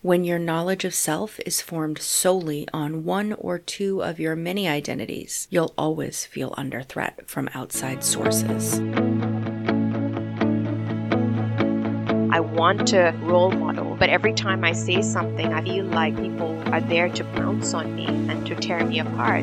When your knowledge of self is formed solely on one or two of your many identities, you'll always feel under threat from outside sources. I want to role model, but every time I say something, I feel like people are there to pounce on me and to tear me apart.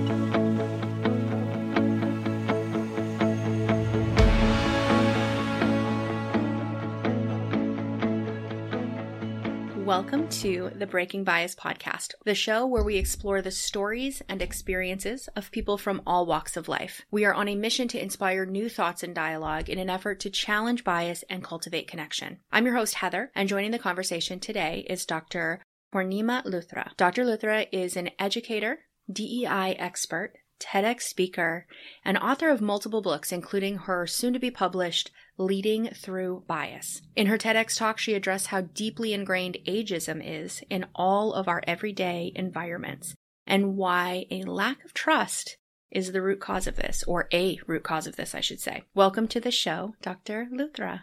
Welcome to the Breaking Bias podcast, the show where we explore the stories and experiences of people from all walks of life. We are on a mission to inspire new thoughts and dialogue in an effort to challenge bias and cultivate connection. I'm your host, Heather, and joining the conversation today is Dr. Poornima Luthra. Dr. Luthra is an educator, DEI expert, TEDx speaker, and author of multiple books, including her soon to be published Leading Through Bias. In her TEDx talk, she addressed how deeply ingrained ageism is in all of our everyday environments and why a lack of trust is the root cause of this, or a root cause of this, I should say. Welcome to the show, Dr. Luthra.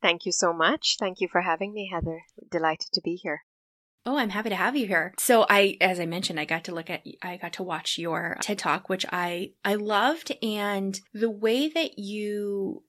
Thank you so much. Thank you for having me, Heather. Delighted to be here. Oh, I'm happy to have you here. So I, as I mentioned, I got to look at, I got to watch your TED Talk, which I, I loved. And the way that you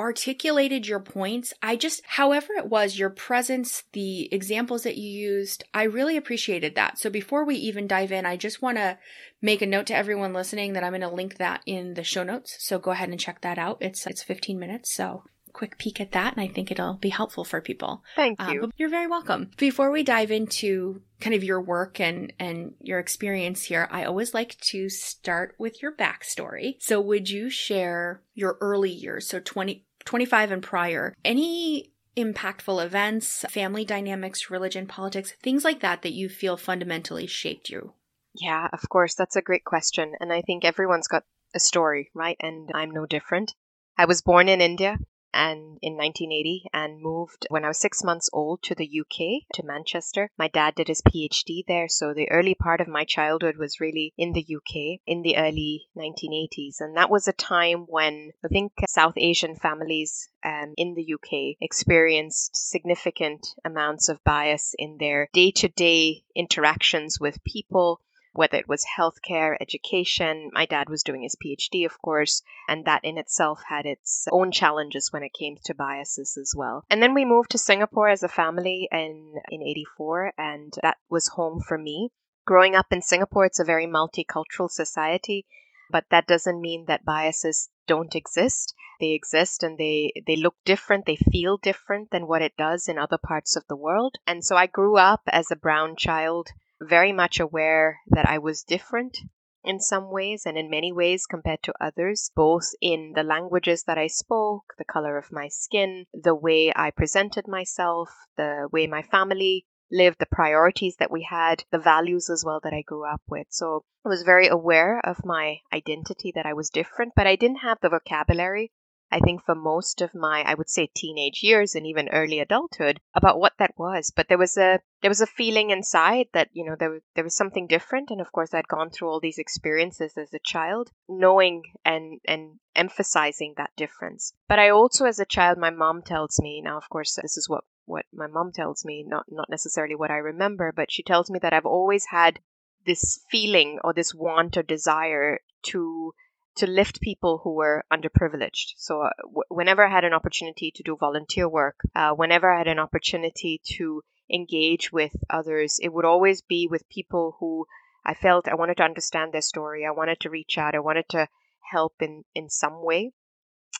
articulated your points. I just, however it was, your presence, the examples that you used, I really appreciated that. So before we even dive in, I just want to make a note to everyone listening that I'm going to link that in the show notes. So go ahead and check that out. It's, it's 15 minutes. So quick peek at that and I think it'll be helpful for people. Thank you. Um, you're very welcome. Before we dive into kind of your work and and your experience here, I always like to start with your backstory. So would you share your early years, so 20 25 and prior, any impactful events, family dynamics, religion, politics, things like that that you feel fundamentally shaped you? Yeah, of course. That's a great question. And I think everyone's got a story, right? And I'm no different. I was born in India and in 1980 and moved when I was six months old to the UK, to Manchester. My dad did his PhD there, so the early part of my childhood was really in the UK in the early 1980s. And that was a time when I think South Asian families um, in the UK experienced significant amounts of bias in their day to day interactions with people whether it was healthcare, education. My dad was doing his PhD, of course, and that in itself had its own challenges when it came to biases as well. And then we moved to Singapore as a family in, in 84, and that was home for me. Growing up in Singapore, it's a very multicultural society, but that doesn't mean that biases don't exist. They exist and they, they look different, they feel different than what it does in other parts of the world. And so I grew up as a brown child very much aware that I was different in some ways and in many ways compared to others, both in the languages that I spoke, the color of my skin, the way I presented myself, the way my family lived, the priorities that we had, the values as well that I grew up with. So I was very aware of my identity that I was different, but I didn't have the vocabulary I think for most of my, I would say teenage years and even early adulthood about what that was. But there was a, there was a feeling inside that, you know, there, there was something different. And of course, I'd gone through all these experiences as a child, knowing and, and emphasizing that difference. But I also, as a child, my mom tells me, now, of course, this is what, what my mom tells me, not, not necessarily what I remember, but she tells me that I've always had this feeling or this want or desire to to lift people who were underprivileged. So, uh, w- whenever I had an opportunity to do volunteer work, uh, whenever I had an opportunity to engage with others, it would always be with people who I felt I wanted to understand their story. I wanted to reach out. I wanted to help in, in some way,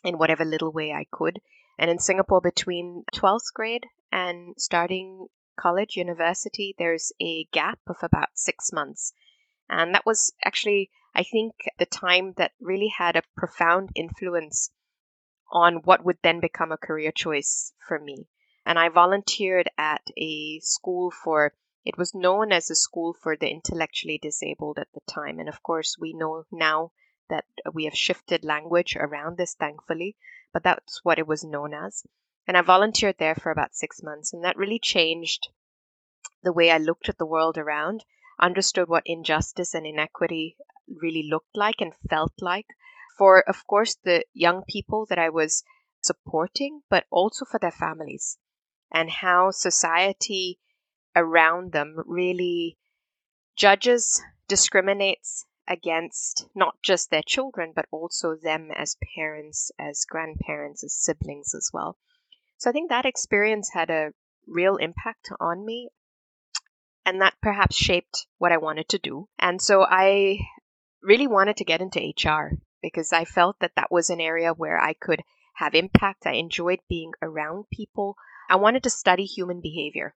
in whatever little way I could. And in Singapore, between 12th grade and starting college, university, there's a gap of about six months. And that was actually I think the time that really had a profound influence on what would then become a career choice for me. And I volunteered at a school for, it was known as a school for the intellectually disabled at the time. And of course, we know now that we have shifted language around this, thankfully, but that's what it was known as. And I volunteered there for about six months, and that really changed the way I looked at the world around, understood what injustice and inequity really looked like and felt like for, of course, the young people that I was supporting, but also for their families and how society around them really judges, discriminates against not just their children, but also them as parents, as grandparents, as siblings as well. So I think that experience had a real impact on me. And that perhaps shaped what I wanted to do. And so I really wanted to get into HR because I felt that that was an area where I could have impact. I enjoyed being around people. I wanted to study human behavior.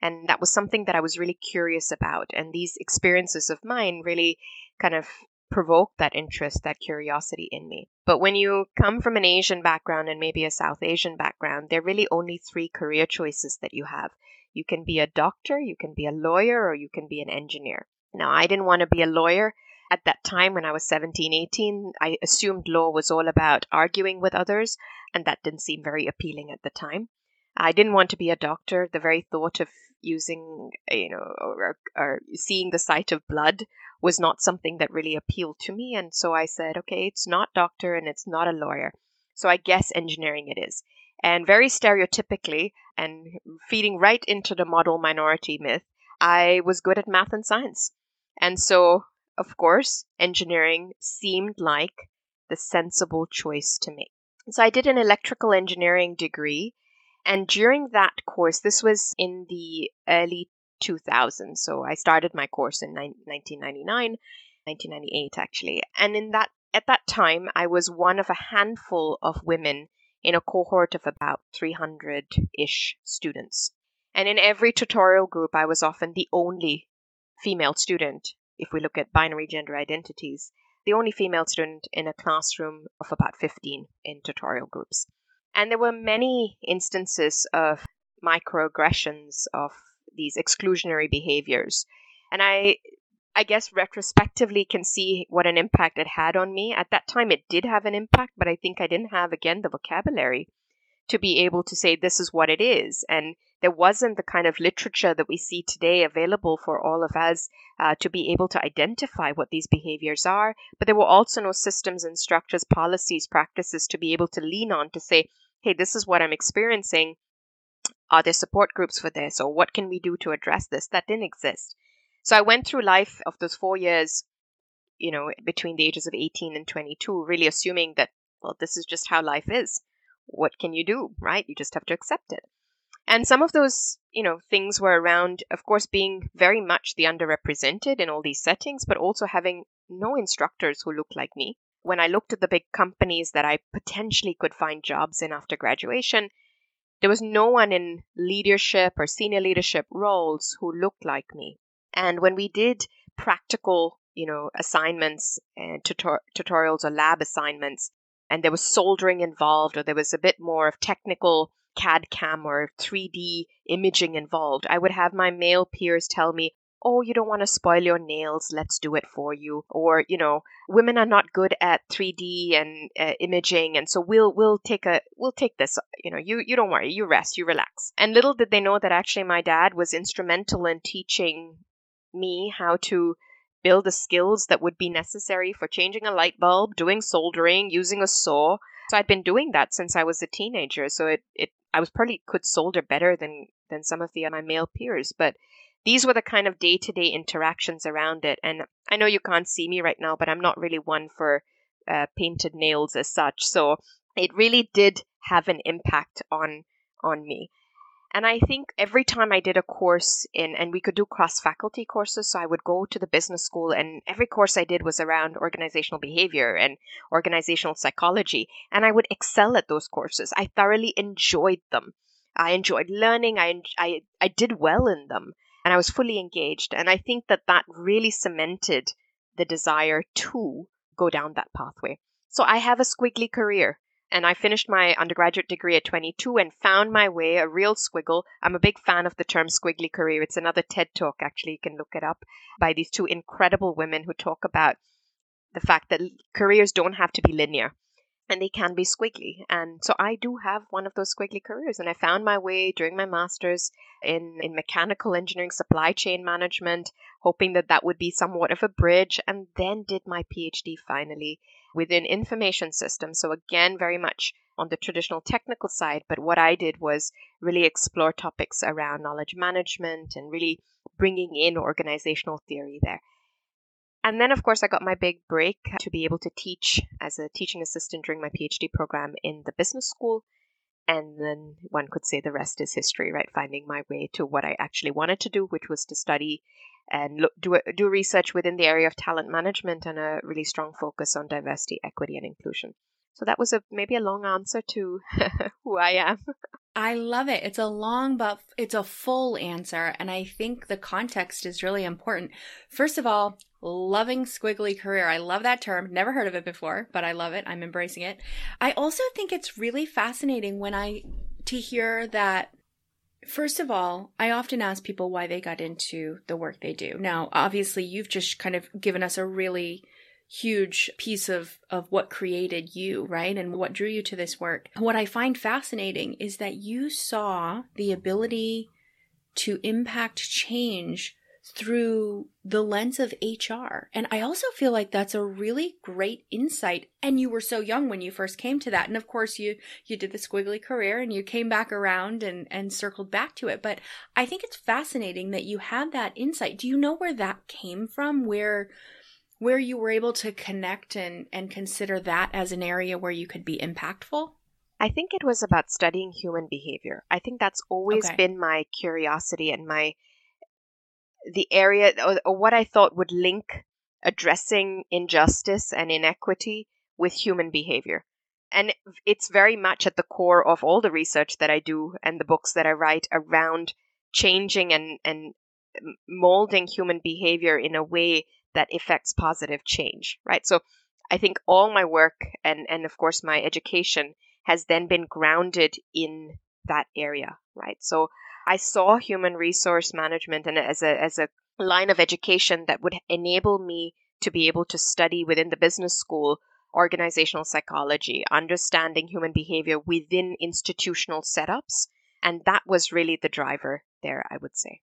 And that was something that I was really curious about. And these experiences of mine really kind of provoked that interest, that curiosity in me. But when you come from an Asian background and maybe a South Asian background, there are really only three career choices that you have. You can be a doctor, you can be a lawyer, or you can be an engineer. Now, I didn't want to be a lawyer. At that time, when I was 17, 18, I assumed law was all about arguing with others, and that didn't seem very appealing at the time. I didn't want to be a doctor. The very thought of using, uh, you know, or, or seeing the sight of blood was not something that really appealed to me. And so I said, okay, it's not doctor and it's not a lawyer. So I guess engineering it is. And very stereotypically, and feeding right into the model minority myth, I was good at math and science. And so, of course, engineering seemed like the sensible choice to make. So I did an electrical engineering degree. And during that course, this was in the early 2000s. So I started my course in 1999, 1998 actually. And in that at that time, I was one of a handful of women in a cohort of about 300-ish students. And in every tutorial group, I was often the only female student, if we look at binary gender identities, the only female student in a classroom of about 15 in tutorial groups. And there were many instances of microaggressions, of these exclusionary behaviors. And I I guess retrospectively can see what an impact it had on me. At that time it did have an impact, but I think I didn't have again the vocabulary to be able to say this is what it is. And there wasn't the kind of literature that we see today available for all of us uh, to be able to identify what these behaviors are. But there were also no systems and structures, policies, practices to be able to lean on to say, hey, this is what I'm experiencing. Are there support groups for this? Or what can we do to address this? That didn't exist. So I went through life of those four years, you know, between the ages of 18 and 22, really assuming that, well, this is just how life is. What can you do, right? You just have to accept it. And some of those, you know, things were around, of course, being very much the underrepresented in all these settings, but also having no instructors who looked like me. When I looked at the big companies that I potentially could find jobs in after graduation, there was no one in leadership or senior leadership roles who looked like me. And when we did practical, you know, assignments and tutor- tutorials or lab assignments, and there was soldering involved, or there was a bit more of technical CAD CAM or 3D imaging involved, I would have my male peers tell me, oh, you don't want to spoil your nails, let's do it for you. Or, you know, women are not good at 3D and uh, imaging, and so we'll we'll take a we'll take this. You know, you you don't worry, you rest, you relax. And little did they know that actually my dad was instrumental in teaching me how to build the skills that would be necessary for changing a light bulb, doing soldering, using a saw. So I'd been doing that since I was a teenager. So it, it I was probably could solder better than than some of the my male peers, but these were the kind of day to day interactions around it. And I know you can't see me right now, but I'm not really one for uh, painted nails as such. So it really did have an impact on on me. And I think every time I did a course in, and we could do cross faculty courses, so I would go to the business school, and every course I did was around organizational behavior and organizational psychology. And I would excel at those courses. I thoroughly enjoyed them. I enjoyed learning. I, I, I did well in them and I was fully engaged. And I think that that really cemented the desire to go down that pathway. So I have a squiggly career. And I finished my undergraduate degree at 22 and found my way a real squiggle. I'm a big fan of the term squiggly career. It's another TED talk, actually. You can look it up by these two incredible women who talk about the fact that careers don't have to be linear and they can be squiggly. And so I do have one of those squiggly careers. And I found my way during my master's in, in mechanical engineering, supply chain management, hoping that that would be somewhat of a bridge, and then did my PhD finally within information systems. So again, very much on the traditional technical side, but what I did was really explore topics around knowledge management and really bringing in organizational theory there. And then, of course, I got my big break to be able to teach as a teaching assistant during my PhD program in the business school. And then one could say the rest is history, right? Finding my way to what I actually wanted to do, which was to study and look, do, do research within the area of talent management and a really strong focus on diversity, equity, and inclusion. So that was a maybe a long answer to who I am. I love it. It's a long but it's a full answer and I think the context is really important. First of all, loving squiggly career. I love that term. Never heard of it before, but I love it. I'm embracing it. I also think it's really fascinating when I to hear that First of all, I often ask people why they got into the work they do. Now, obviously, you've just kind of given us a really huge piece of of what created you, right? And what drew you to this work. What I find fascinating is that you saw the ability to impact change through the lens of HR. And I also feel like that's a really great insight. And you were so young when you first came to that. And of course you you did the squiggly career and you came back around and and circled back to it. But I think it's fascinating that you had that insight. Do you know where that came from? Where where you were able to connect and, and consider that as an area where you could be impactful? I think it was about studying human behavior. I think that's always okay. been my curiosity and my the area or, or what I thought would link addressing injustice and inequity with human behavior. And it's very much at the core of all the research that I do and the books that I write around changing and, and molding human behavior in a way that affects positive change, right? So I think all my work and, and of course my education has then been grounded in that area, right? So I saw human resource management and as a as a line of education that would enable me to be able to study within the business school organizational psychology, understanding human behavior within institutional setups, and that was really the driver there, I would say.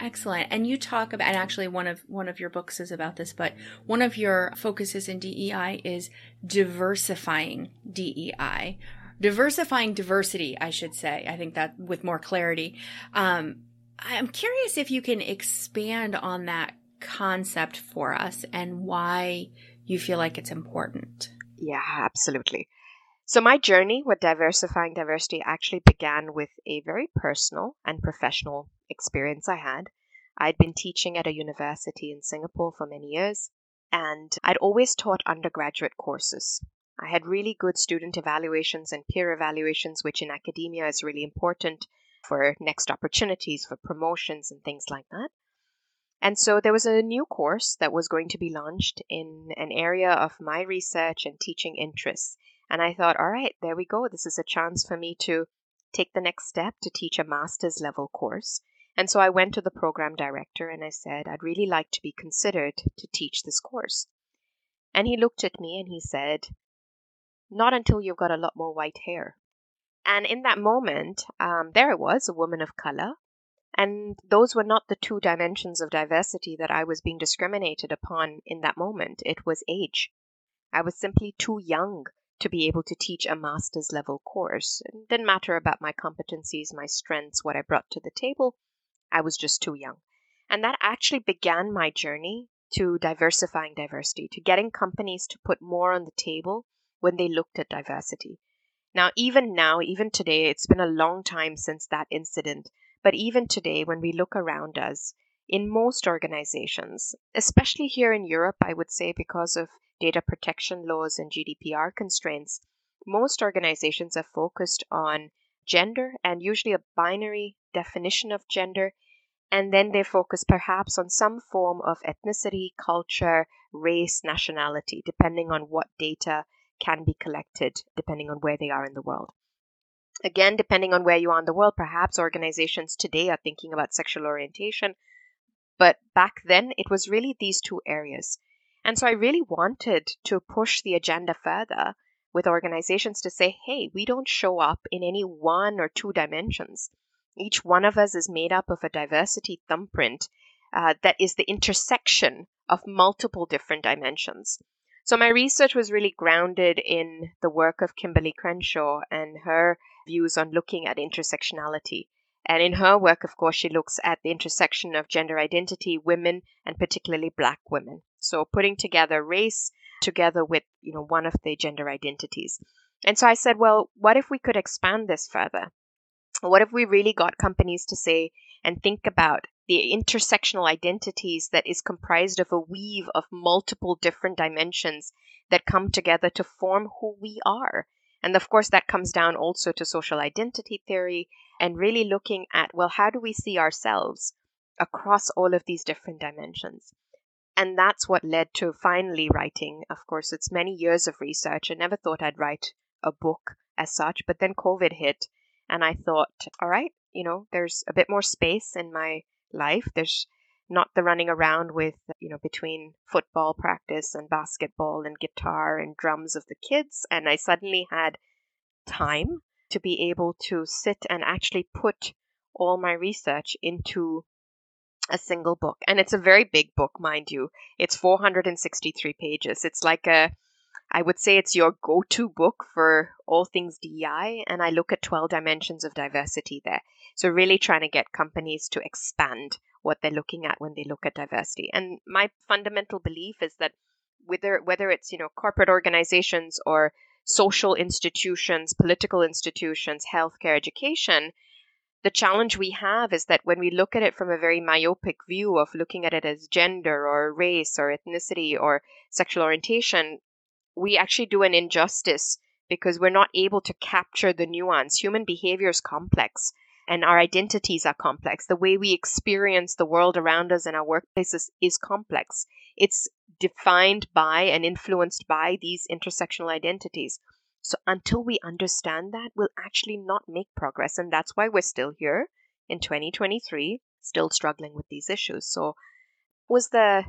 Excellent. And you talk about and actually one of one of your books is about this, but one of your focuses in DEI is diversifying DEI. Diversifying diversity, I should say. I think that with more clarity. Um, I'm curious if you can expand on that concept for us and why you feel like it's important. Yeah, absolutely. So, my journey with diversifying diversity actually began with a very personal and professional experience I had. I'd been teaching at a university in Singapore for many years, and I'd always taught undergraduate courses. I had really good student evaluations and peer evaluations, which in academia is really important for next opportunities, for promotions, and things like that. And so there was a new course that was going to be launched in an area of my research and teaching interests. And I thought, all right, there we go. This is a chance for me to take the next step to teach a master's level course. And so I went to the program director and I said, I'd really like to be considered to teach this course. And he looked at me and he said, Not until you've got a lot more white hair. And in that moment, um, there I was, a woman of color. And those were not the two dimensions of diversity that I was being discriminated upon in that moment. It was age. I was simply too young to be able to teach a master's level course. It didn't matter about my competencies, my strengths, what I brought to the table. I was just too young. And that actually began my journey to diversifying diversity, to getting companies to put more on the table when they looked at diversity. Now, even now, even today, it's been a long time since that incident, but even today, when we look around us, in most organizations, especially here in Europe, I would say because of data protection laws and GDPR constraints, most organizations are focused on gender and usually a binary definition of gender. And then they focus perhaps on some form of ethnicity, culture, race, nationality, depending on what data can be collected, depending on where they are in the world. Again, depending on where you are in the world, perhaps organizations today are thinking about sexual orientation. But back then, it was really these two areas. And so I really wanted to push the agenda further with organizations to say, hey, we don't show up in any one or two dimensions. Each one of us is made up of a diversity thumbprint uh, that is the intersection of multiple different dimensions. So my research was really grounded in the work of Kimberlé Crenshaw and her views on looking at intersectionality. And in her work, of course, she looks at the intersection of gender identity, women, and particularly black women. So putting together race together with, you know, one of the gender identities. And so I said, well, what if we could expand this further? What if we really got companies to say and think about the intersectional identities that is comprised of a weave of multiple different dimensions that come together to form who we are. And of course, that comes down also to social identity theory and really looking at, well, how do we see ourselves across all of these different dimensions? And that's what led to finally writing. Of course, it's many years of research. I never thought I'd write a book as such, but then COVID hit, and I thought, all right, you know, there's a bit more space in my life. There's not the running around with, you know, between football practice and basketball and guitar and drums of the kids. And I suddenly had time to be able to sit and actually put all my research into a single book. And it's a very big book, mind you. It's 463 pages. It's like a I would say it's your go to book for all things DEI, and I look at 12 dimensions of diversity there. So, really trying to get companies to expand what they're looking at when they look at diversity. And my fundamental belief is that whether, whether it's you know corporate organizations or social institutions, political institutions, healthcare, education, the challenge we have is that when we look at it from a very myopic view of looking at it as gender or race or ethnicity or sexual orientation, we actually do an injustice because we're not able to capture the nuance. Human behavior is complex and our identities are complex. The way we experience the world around us and our workplaces is complex. It's defined by and influenced by these intersectional identities. So until we understand that, we'll actually not make progress. And that's why we're still here in 2023, still struggling with these issues. So was the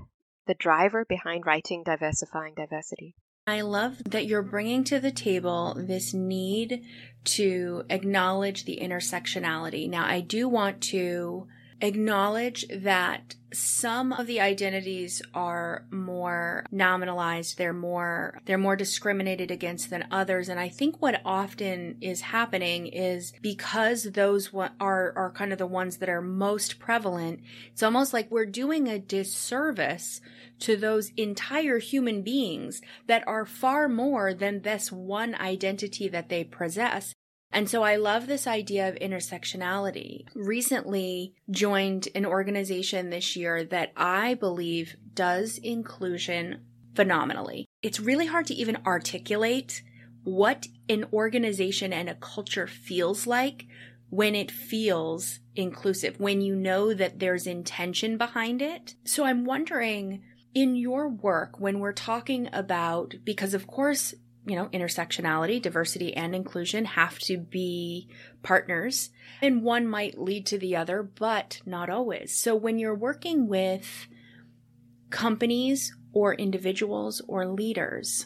the driver behind writing diversifying diversity? I love that you're bringing to the table this need to acknowledge the intersectionality. Now, I do want to acknowledge that some of the identities are more nominalized they're more they're more discriminated against than others. And i think what often is happening is because those are are kind of the ones that are most prevalent it's almost like we're doing a disservice to those entire human beings that are far more than this one identity that they possess and so I love this idea of intersectionality. Recently joined an organization this year that I believe does inclusion phenomenally. It's really hard to even articulate what an organization and a culture feels like when it feels inclusive, when you know that there's intention behind it. So I'm wondering in your work, when we're talking about, because of course, you know, intersectionality, diversity, and inclusion have to be partners, and one might lead to the other, but not always. So when you're working with companies or individuals or leaders,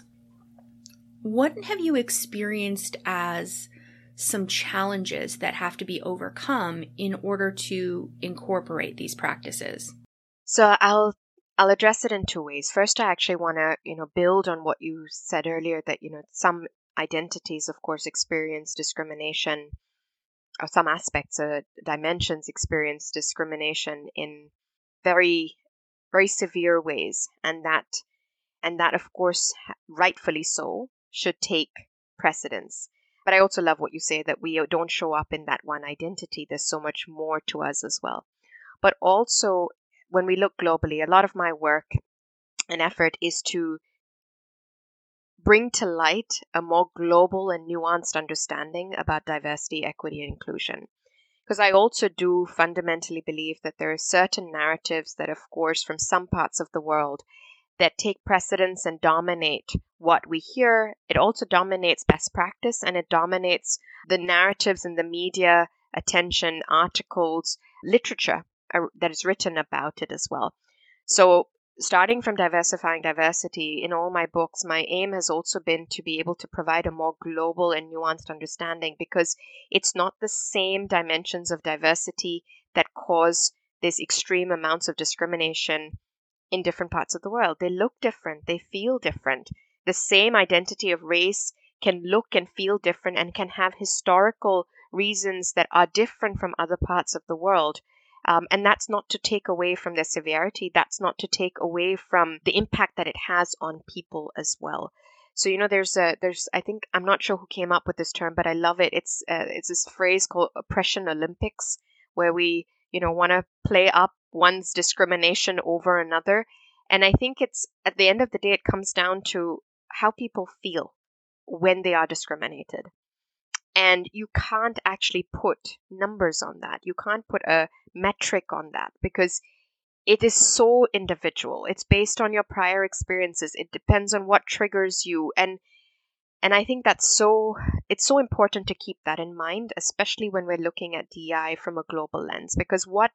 what have you experienced as some challenges that have to be overcome in order to incorporate these practices? So I'll I'll address it in two ways. First, I actually want to, you know, build on what you said earlier that, you know, some identities, of course, experience discrimination, or some aspects of dimensions experience discrimination in very, very severe ways. And that, and that, of course, rightfully so, should take precedence. But I also love what you say that we uh, don't show up in that one identity. There's so much more to us as well. But also, when we look globally, a lot of my work and effort is to bring to light a more global and nuanced understanding about diversity, equity, and inclusion. Because I also do fundamentally believe that there are certain narratives that, of course, from some parts of the world, that take precedence and dominate what we hear. It also dominates best practice and it dominates the narratives in the media, attention, articles, literature that is written about it as well. So, starting from diversifying diversity in all my books, my aim has also been to be able to provide a more global and nuanced understanding because it's not the same dimensions of diversity that cause these extreme amounts of discrimination in different parts of the world. They look different, they feel different. The same identity of race can look and feel different and can have historical reasons that are different from other parts of the world. Um, and that's not to take away from their severity. That's not to take away from the impact that it has on people as well. So you know, there's a there's I think I'm not sure who came up with this term, but I love it. It's uh, it's this phrase called oppression Olympics, where we you know want to play up one's discrimination over another. And I think it's at the end of the day, it comes down to how people feel when they are discriminated. And you can't actually put numbers on that. You can't put a metric on that because it is so individual. It's based on your prior experiences. It depends on what triggers you and and I think that's so it's so important to keep that in mind, especially when we're looking at DI from a global lens because what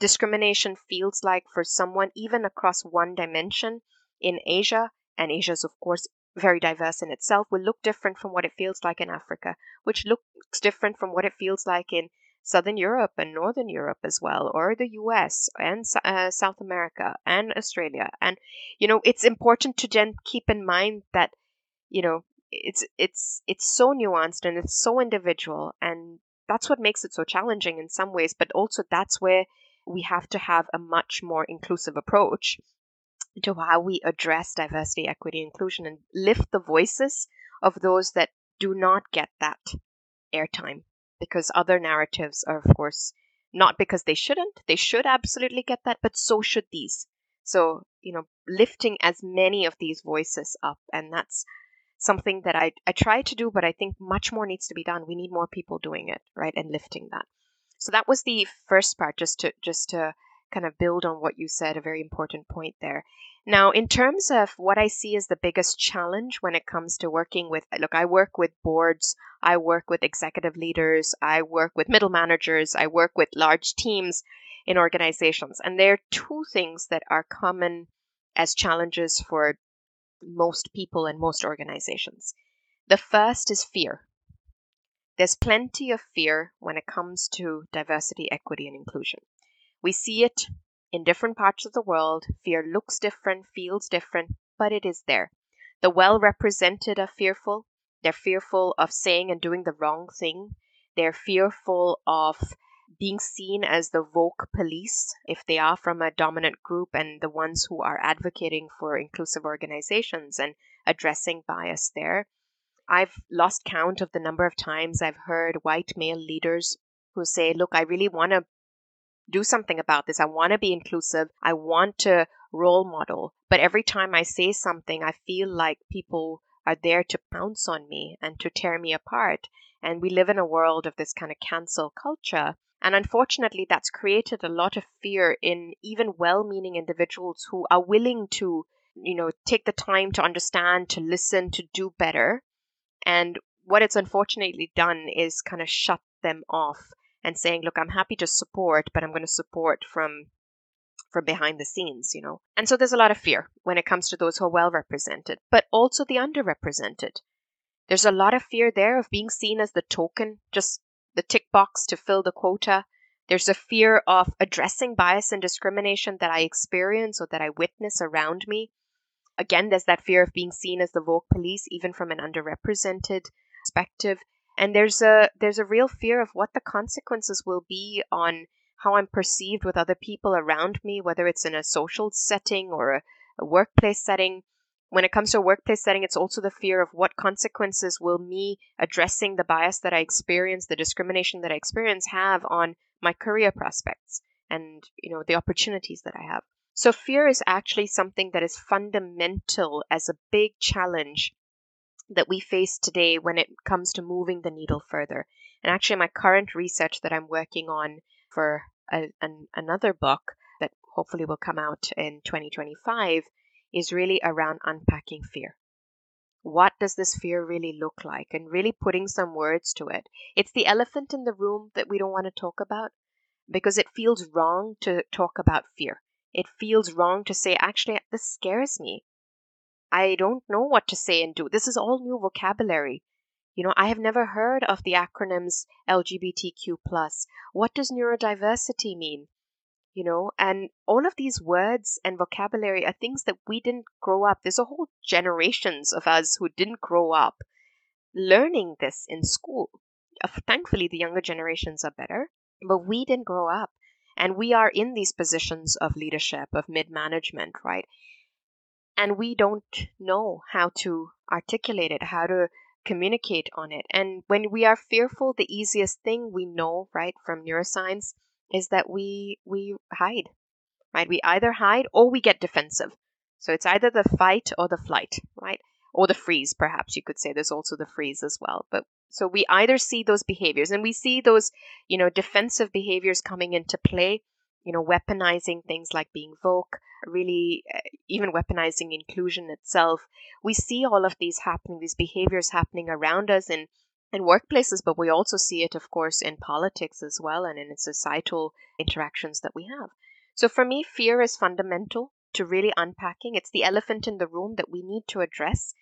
discrimination feels like for someone even across one dimension in Asia and Asia is of course very diverse in itself will look different from what it feels like in Africa, which looks different from what it feels like in Southern Europe and Northern Europe as well, or the US and uh, South America and Australia. And, you know, it's important to then keep in mind that, you know, it's it's it's so nuanced and it's so individual and that's what makes it so challenging in some ways but also that's where we have to have a much more inclusive approach to how we address diversity equity inclusion and lift the voices of those that do not get that airtime because other narratives are, of course, not because they shouldn't, they should absolutely get that, but so should these. So, you know, lifting as many of these voices up. And that's something that I, I try to do, but I think much more needs to be done. We need more people doing it, right? And lifting that. So that was the first part, just to just to kind of build on what you said, a very important point there. Now, in terms of what I see as the biggest challenge when it comes to working with, look, I work with boards, I work with executive leaders, I work with middle managers, I work with large teams in organizations. And there are two things that are common as challenges for most people and most organizations. The first is fear. There's plenty of fear when it comes to diversity, equity, and inclusion. We see it in different parts of the world. Fear looks different, feels different, but it is there. The well represented are fearful. They're fearful of saying and doing the wrong thing. They're fearful of being seen as the woke police if they are from a dominant group and the ones who are advocating for inclusive organizations and addressing bias there. I've lost count of the number of times I've heard white male leaders who say, Look, I really want to do something about this. I want to be inclusive. I want to role model. But every time I say something, I feel like people are there to pounce on me and to tear me apart. And we live in a world of this kind of cancel culture. And unfortunately, that's created a lot of fear in even well meaning individuals who are willing to, you know, take the time to understand, to listen, to do better. And what it's unfortunately done is kind of shut them off and saying, look, I'm happy to support, but I'm going to support from from behind the scenes, you know. And so there's a lot of fear when it comes to those who are well represented, but also the underrepresented. There's a lot of fear there of being seen as the token, just the tick box to fill the quota. There's a fear of addressing bias and discrimination that I experience or that I witness around me. Again, there's that fear of being seen as the woke police, even from an underrepresented perspective and there's a there's a real fear of what the consequences will be on how I'm perceived with other people around me, whether it's in a social setting or a, a workplace setting. When it comes to a workplace setting, it's also the fear of what consequences will me addressing the bias that I experience, the discrimination that I experience have on my career prospects and you know the opportunities that I have. So fear is actually something that is fundamental as a big challenge that we face today when it comes to moving the needle further. And actually, my current research that I'm working on for a, an, another book that hopefully will come out in 2025 is really around unpacking fear. What does this fear really look like? And really putting some words to it. It's the elephant in the room that we don't want to talk about because it feels wrong to talk about fear. It feels wrong to say, actually, this scares me. I don't know what to say and do. This is all new vocabulary. You know, I have never heard of the acronyms LGBTQ+. What does neurodiversity mean? you know, and all of these words and vocabulary are things that we didn't grow up. There's a whole generations of us who didn't grow up learning this in school. Uh, thankfully, the younger generations are better, but we didn't grow up. And we are in these positions of leadership, of mid management, right? And we don't know how to articulate it, how to communicate on it. And when we are fearful, the easiest thing we know, right, from neuroscience is that we we hide. Right? We either hide or we get defensive. So it's either the fight or the flight, right? Or the freeze, perhaps you could say. There's also the freeze as well. But so we either see those behaviors and we see those, you know, defensive behaviors coming into play, you know, weaponizing things like being woke, really uh, even weaponizing inclusion itself. We see all of these happening, these behaviors happening around us in in workplaces, but we also see it, of course, in politics as well and in societal interactions that we have. So for me, fear is fundamental to really unpacking. It's the elephant in the room that we need to address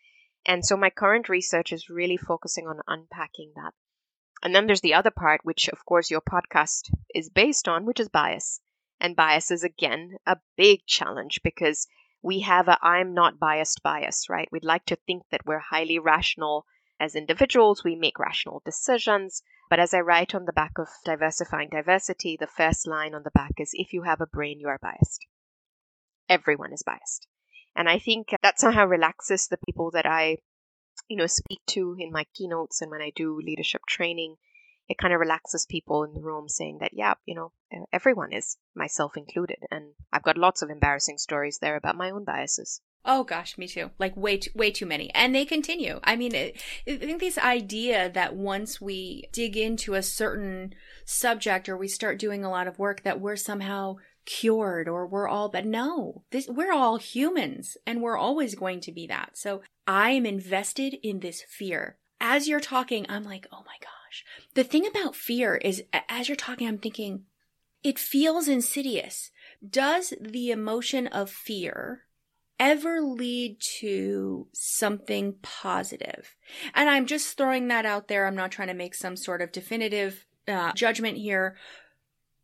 and so my current research is really focusing on unpacking that. And then there's the other part, which of course your podcast is based on, which is bias. And bias is again a big challenge because we have a I'm not biased bias, right? We'd like to think that we're highly rational as individuals, we make rational decisions. But as I write on the back of Diversifying Diversity, the first line on the back is if you have a brain, you are biased. Everyone is biased. And I think that somehow relaxes the people that I, you know, speak to in my keynotes and when I do leadership training. It kind of relaxes people in the room saying that, yeah, you know, everyone is, myself included. And I've got lots of embarrassing stories there about my own biases. Oh gosh, me too. Like way too, way too many, and they continue. I mean, it, I think this idea that once we dig into a certain subject or we start doing a lot of work, that we're somehow cured or we're all but no this we're all humans and we're always going to be that so i am invested in this fear as you're talking i'm like oh my gosh the thing about fear is as you're talking i'm thinking it feels insidious does the emotion of fear ever lead to something positive? and i'm just throwing that out there i'm not trying to make some sort of definitive uh, judgment here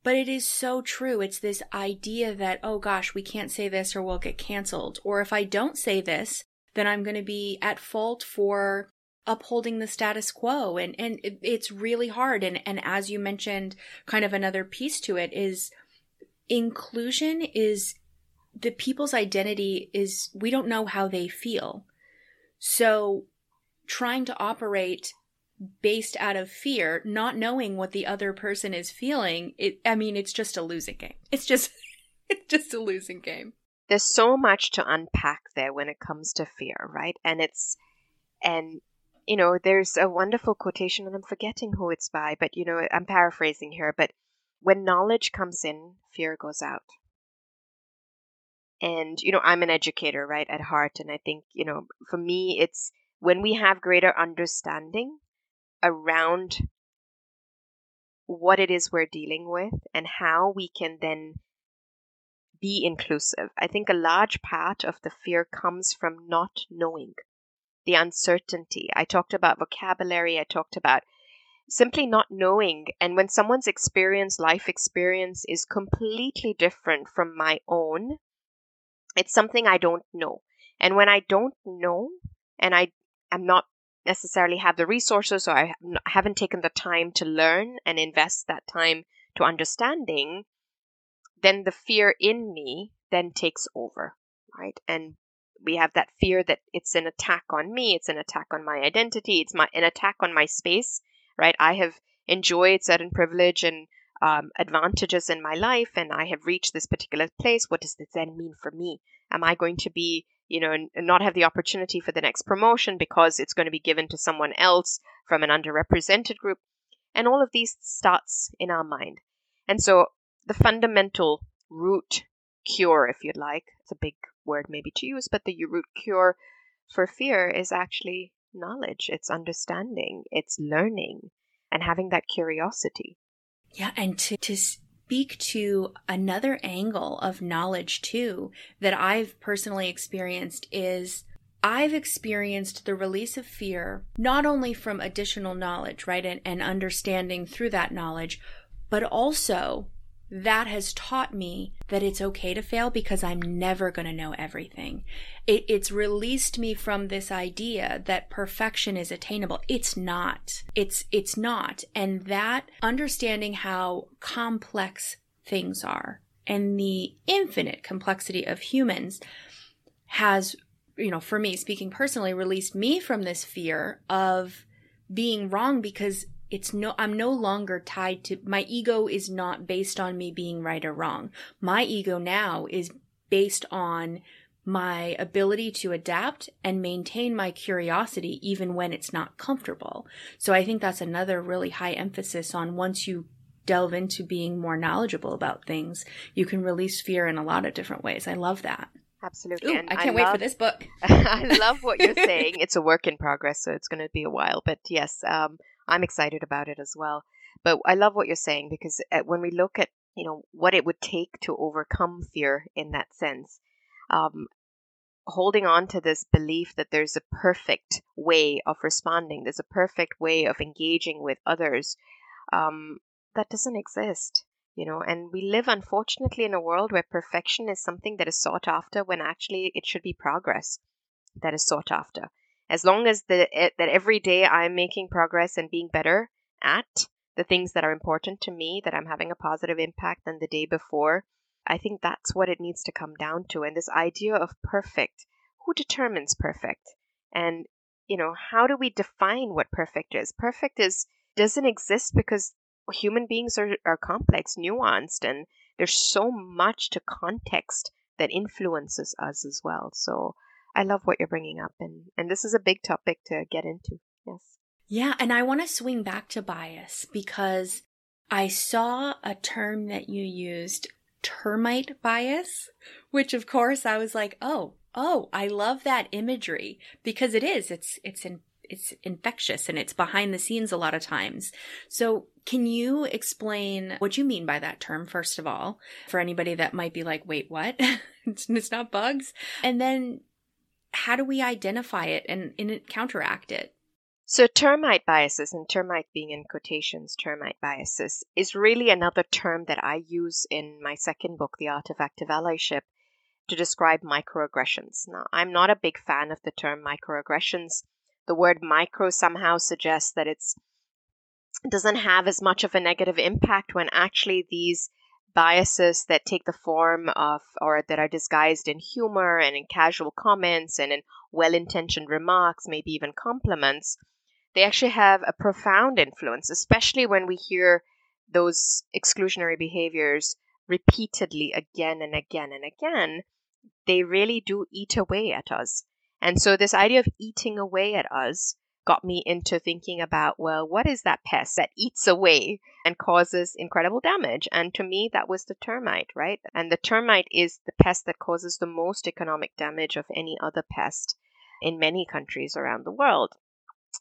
but it is so true. It's this idea that, oh gosh, we can't say this or we'll get canceled. Or if I don't say this, then I'm going to be at fault for upholding the status quo. And, and it's really hard. And, and as you mentioned, kind of another piece to it is inclusion is the people's identity is we don't know how they feel. So trying to operate based out of fear, not knowing what the other person is feeling, it I mean it's just a losing game. It's just it's just a losing game. There's so much to unpack there when it comes to fear, right? And it's and you know, there's a wonderful quotation and I'm forgetting who it's by, but you know, I'm paraphrasing here, but when knowledge comes in, fear goes out. And you know, I'm an educator, right, at heart, and I think, you know, for me it's when we have greater understanding around what it is we're dealing with and how we can then be inclusive. I think a large part of the fear comes from not knowing the uncertainty. I talked about vocabulary, I talked about simply not knowing. And when someone's experience, life experience, is completely different from my own, it's something I don't know. And when I don't know and I am not necessarily have the resources or I haven't taken the time to learn and invest that time to understanding, then the fear in me then takes over, right? And we have that fear that it's an attack on me, it's an attack on my identity, it's my an attack on my space, right? I have enjoyed certain privilege and um, advantages in my life, and I have reached this particular place. What does this then mean for me? Am I going to be you know, and, not have the opportunity for the next promotion because it's going to be given to someone else from an underrepresented group. And all of these starts in our mind. And so the fundamental root cure, if you'd like, it's a big word maybe to use, but the root cure for fear is actually knowledge, it's understanding, it's learning, and having that curiosity. Yeah, and to, to speak to another angle of knowledge too that I've personally experienced is I've experienced the release of fear not only from additional knowledge, right, and, and understanding through that knowledge, but also that has taught me that it's okay to fail because I'm never going to know everything. It, it's released me from this idea that perfection is attainable. It's not. It's, it's not. And that understanding how complex things are and the infinite complexity of humans has, you know, for me, speaking personally, released me from this fear of being wrong because it's no i'm no longer tied to my ego is not based on me being right or wrong. My ego now is based on my ability to adapt and maintain my curiosity even when it's not comfortable. So i think that's another really high emphasis on once you delve into being more knowledgeable about things you can release fear in a lot of different ways. I love that. Absolutely. Ooh, i can't I wait love, for this book. I love what you're saying. It's a work in progress so it's going to be a while. But yes um, I'm excited about it as well. But I love what you're saying because uh, when we look at you know what it would take to overcome fear in that sense, um, holding on to this belief that there's a perfect way of responding, there's a perfect way of engaging with others, um, that doesn't exist. You know, and we live unfortunately in a world where perfection is something that is sought after when actually it should be progress that is sought after as long as the, that every day I'm making progress and being better at the things that are important to me, that I'm having a positive impact than the day before, I think that's what it needs to come down to. And this idea of perfect, who determines perfect? And, you know, how do we define what perfect is? Perfect is doesn't exist because human beings are, are complex, nuanced, and there's so much to context that influences us as well. So I love what you're bringing up, and and this is a big topic to get into. Yes. Yeah, and I want to swing back to bias because I saw a term that you used, termite bias, which of course I was like, oh, oh, I love that imagery because it is. It's it's in it's infectious and it's behind the scenes a lot of times. So, can you explain what you mean by that term, first of all, for anybody that might be like, wait, what? it's not bugs. And then how do we identify it and, and counteract it? So, termite biases, and termite being in quotations, termite biases, is really another term that I use in my second book, The Art of Active Allyship, to describe microaggressions. Now, I'm not a big fan of the term microaggressions. The word micro somehow suggests that it's doesn't have as much of a negative impact when actually these biases that take the form of or that are disguised in humor and in casual comments and in well-intentioned remarks, maybe even compliments, they actually have a profound influence, especially when we hear those exclusionary behaviors repeatedly again and again and again. They really do eat away at us. And so, this idea of eating away at us got me into thinking about, well, what is that pest that eats away and causes incredible damage? And to me, that was the termite, right? And the termite is the pest that causes the most economic damage of any other pest in many countries around the world.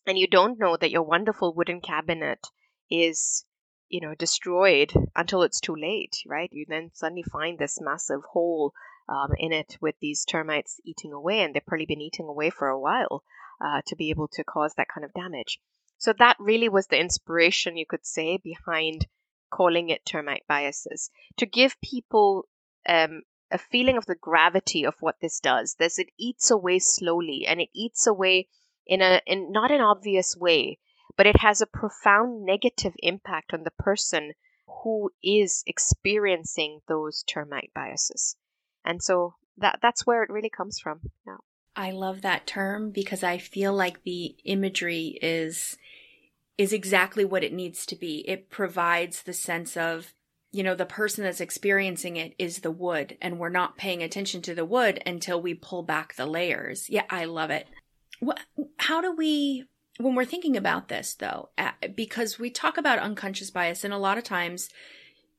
And you don't know that your wonderful wooden cabinet is you know destroyed until it's too late right you then suddenly find this massive hole um, in it with these termites eating away and they've probably been eating away for a while uh, to be able to cause that kind of damage. So that really was the inspiration, you could say, behind calling it termite biases to give people um, a feeling of the gravity of what this does. This it eats away slowly, and it eats away in a in not an obvious way, but it has a profound negative impact on the person who is experiencing those termite biases. And so that that's where it really comes from. Yeah. I love that term because I feel like the imagery is is exactly what it needs to be. It provides the sense of, you know, the person that's experiencing it is the wood and we're not paying attention to the wood until we pull back the layers. Yeah, I love it. What, how do we when we're thinking about this though, because we talk about unconscious bias and a lot of times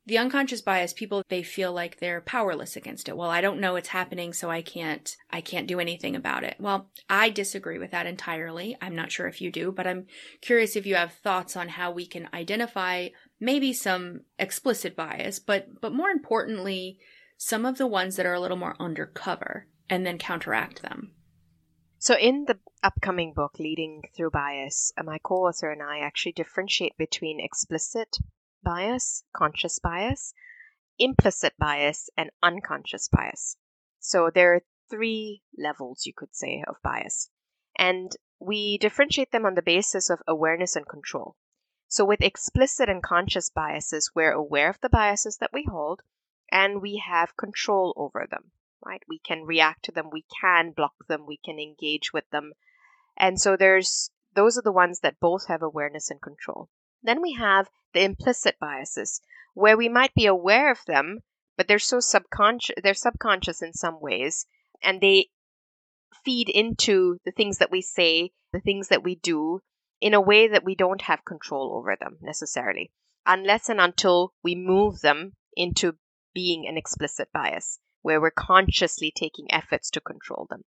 the unconscious bias people they feel like they're powerless against it. Well i don't know it's happening so i can't i can't do anything about it. Well i disagree with that entirely. I'm not sure if you do but i'm curious if you have thoughts on how we can identify maybe some explicit bias but but more importantly some of the ones that are a little more undercover and then counteract them. So in the upcoming book leading through bias my co-author and i actually differentiate between explicit bias, conscious bias, implicit bias and unconscious bias. So there are three levels, you could say, of bias. And we differentiate them on the basis of awareness and control. So with explicit and conscious biases, we're aware of the biases that we hold and we have control over them, right? We can react to them, we can block them, we can engage with them. And so there's those are the ones that both have awareness and control. Then we have the implicit biases, where we might be aware of them, but they're so subconscious they're subconscious in some ways and they feed into the things that we say, the things that we do in a way that we don't have control over them necessarily, unless and until we move them into being an explicit bias, where we're consciously taking efforts to control them.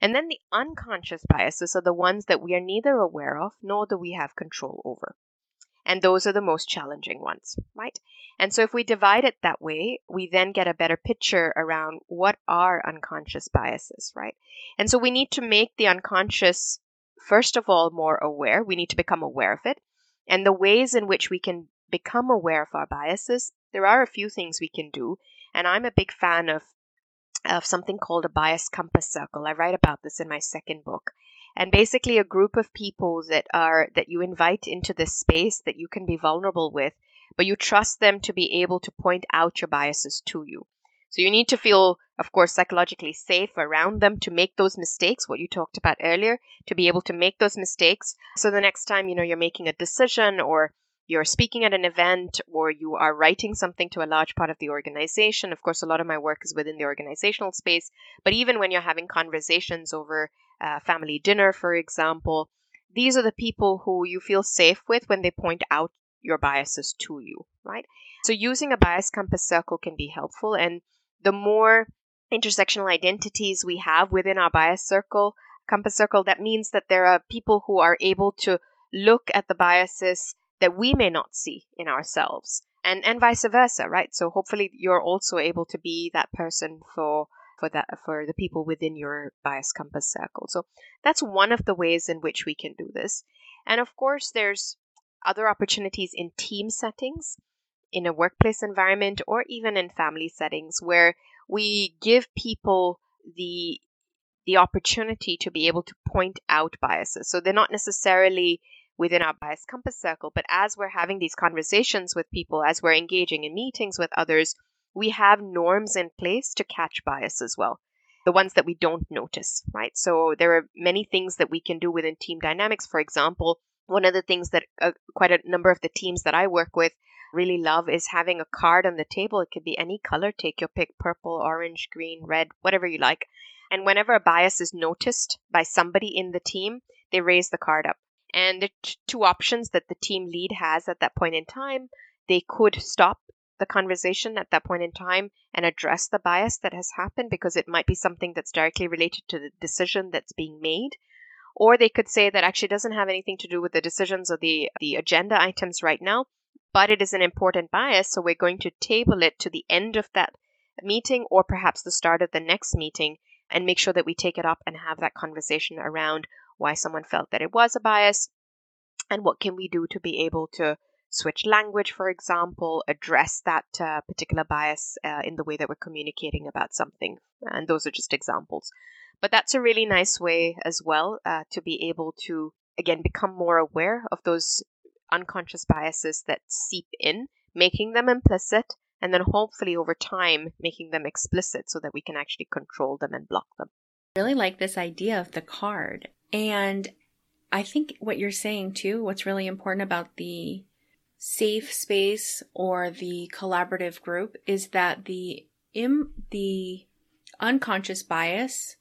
And then the unconscious biases are the ones that we are neither aware of nor do we have control over. And those are the most challenging ones, right? And so if we divide it that way, we then get a better picture around what are unconscious biases, right? And so we need to make the unconscious, first of all, more aware. We need to become aware of it. And the ways in which we can become aware of our biases, there are a few things we can do. And I'm a big fan of of something called a bias compass circle. I write about this in my second book and basically a group of people that are that you invite into this space that you can be vulnerable with but you trust them to be able to point out your biases to you. So you need to feel of course psychologically safe around them to make those mistakes what you talked about earlier to be able to make those mistakes. So the next time you know you're making a decision or you're speaking at an event or you are writing something to a large part of the organization. Of course, a lot of my work is within the organizational space, but even when you're having conversations over uh, family dinner, for example, these are the people who you feel safe with when they point out your biases to you, right? So using a bias compass circle can be helpful. And the more intersectional identities we have within our bias circle, compass circle, that means that there are people who are able to look at the biases that we may not see in ourselves. And and vice versa right? So hopefully you're also able to be that person for for that for the people within your bias compass circle. So that's one of the ways in which we can do this. And of course there's other opportunities in team settings in a workplace environment or even in family settings where we give people the the opportunity to be able to point out biases. So they're not necessarily within our bias compass circle. But as we're having these conversations with people, as we're engaging in meetings with others, we have norms in place to catch bias as well. The ones that we don't notice, right? So there are many things that we can do within team dynamics. For example, one of the things that uh, quite a number of the teams that I work with really love is having a card on the table. It could be any color. Take your pick purple, orange, green, red, whatever you like. And whenever a bias is noticed by somebody in the team, they raise the card up. And the t- two options that the team lead has at that point in time, they could stop the conversation at that point in time and address the bias that has happened because it might be something that's directly related to the decision that's being made. Or they could say that actually doesn't have anything to do with the decisions or the, the agenda items right now, but it is an important bias, so we're going to table it to the end of that meeting or perhaps the start of the next meeting and make sure that we take it up and have that conversation around why someone felt that it was a bias, and what can we do to be able to switch language, for example, address that uh, particular bias uh, in the way that we're communicating about something. And those are just examples. But that's a really nice way as well uh, to be able to, again, become more aware of those unconscious biases that seep in, making them implicit, and then hopefully over time making them explicit so that we can actually control them and block them. I really like this idea of the card and I think what you're saying too, what's really important about the safe space or the collaborative group is that the Im- the unconscious bias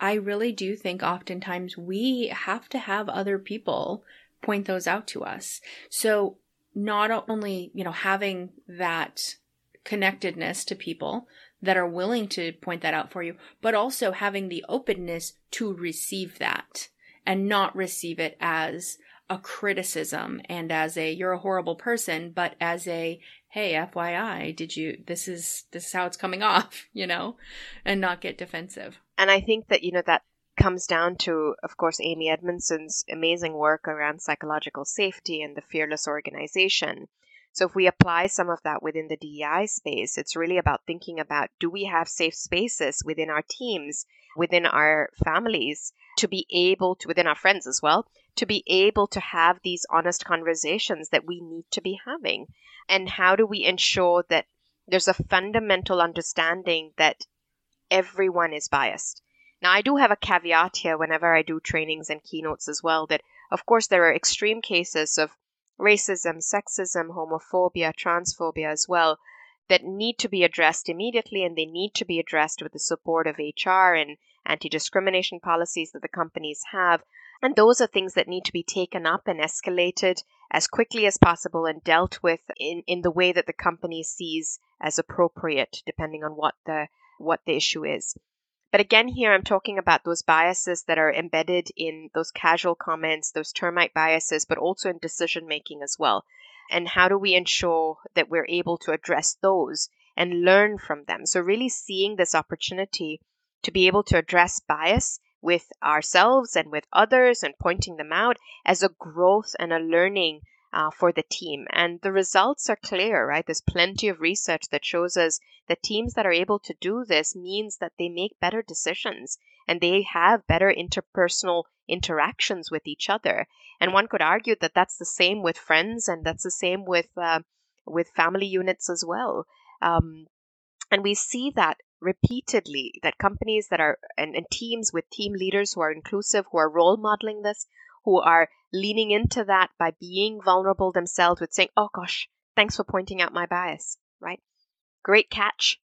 I really do think oftentimes we have to have other people point those out to us. So not only, you know, having that connectedness to people that are willing to point that out for you, but also having the openness to receive that and not receive it as a criticism and as a you're a horrible person, but as a hey, FYI, did you this is this is how it's coming off, you know, and not get defensive. And I think that, you know, that comes down to, of course, Amy Edmondson's amazing work around psychological safety and the fearless organization. So if we apply some of that within the DEI space, it's really about thinking about do we have safe spaces within our teams, within our families to be able to, within our friends as well, to be able to have these honest conversations that we need to be having? And how do we ensure that there's a fundamental understanding that everyone is biased? Now, I do have a caveat here whenever I do trainings and keynotes as well that, of course, there are extreme cases of racism, sexism, homophobia, transphobia as well that need to be addressed immediately and they need to be addressed with the support of HR and anti discrimination policies that the companies have. And those are things that need to be taken up and escalated as quickly as possible and dealt with in, in the way that the company sees as appropriate, depending on what the what the issue is. But again, here I'm talking about those biases that are embedded in those casual comments, those termite biases, but also in decision making as well. And how do we ensure that we're able to address those and learn from them? So, really seeing this opportunity to be able to address bias with ourselves and with others and pointing them out as a growth and a learning uh, for the team. And the results are clear, right? There's plenty of research that shows us that teams that are able to do this means that they make better decisions and they have better interpersonal interactions with each other. And one could argue that that's the same with friends and that's the same with uh, with family units as well. Um, and we see that repeatedly that companies that are and, and teams with team leaders who are inclusive, who are role modeling this, who are leaning into that by being vulnerable themselves with saying, oh gosh, thanks for pointing out my bias, right? Great catch.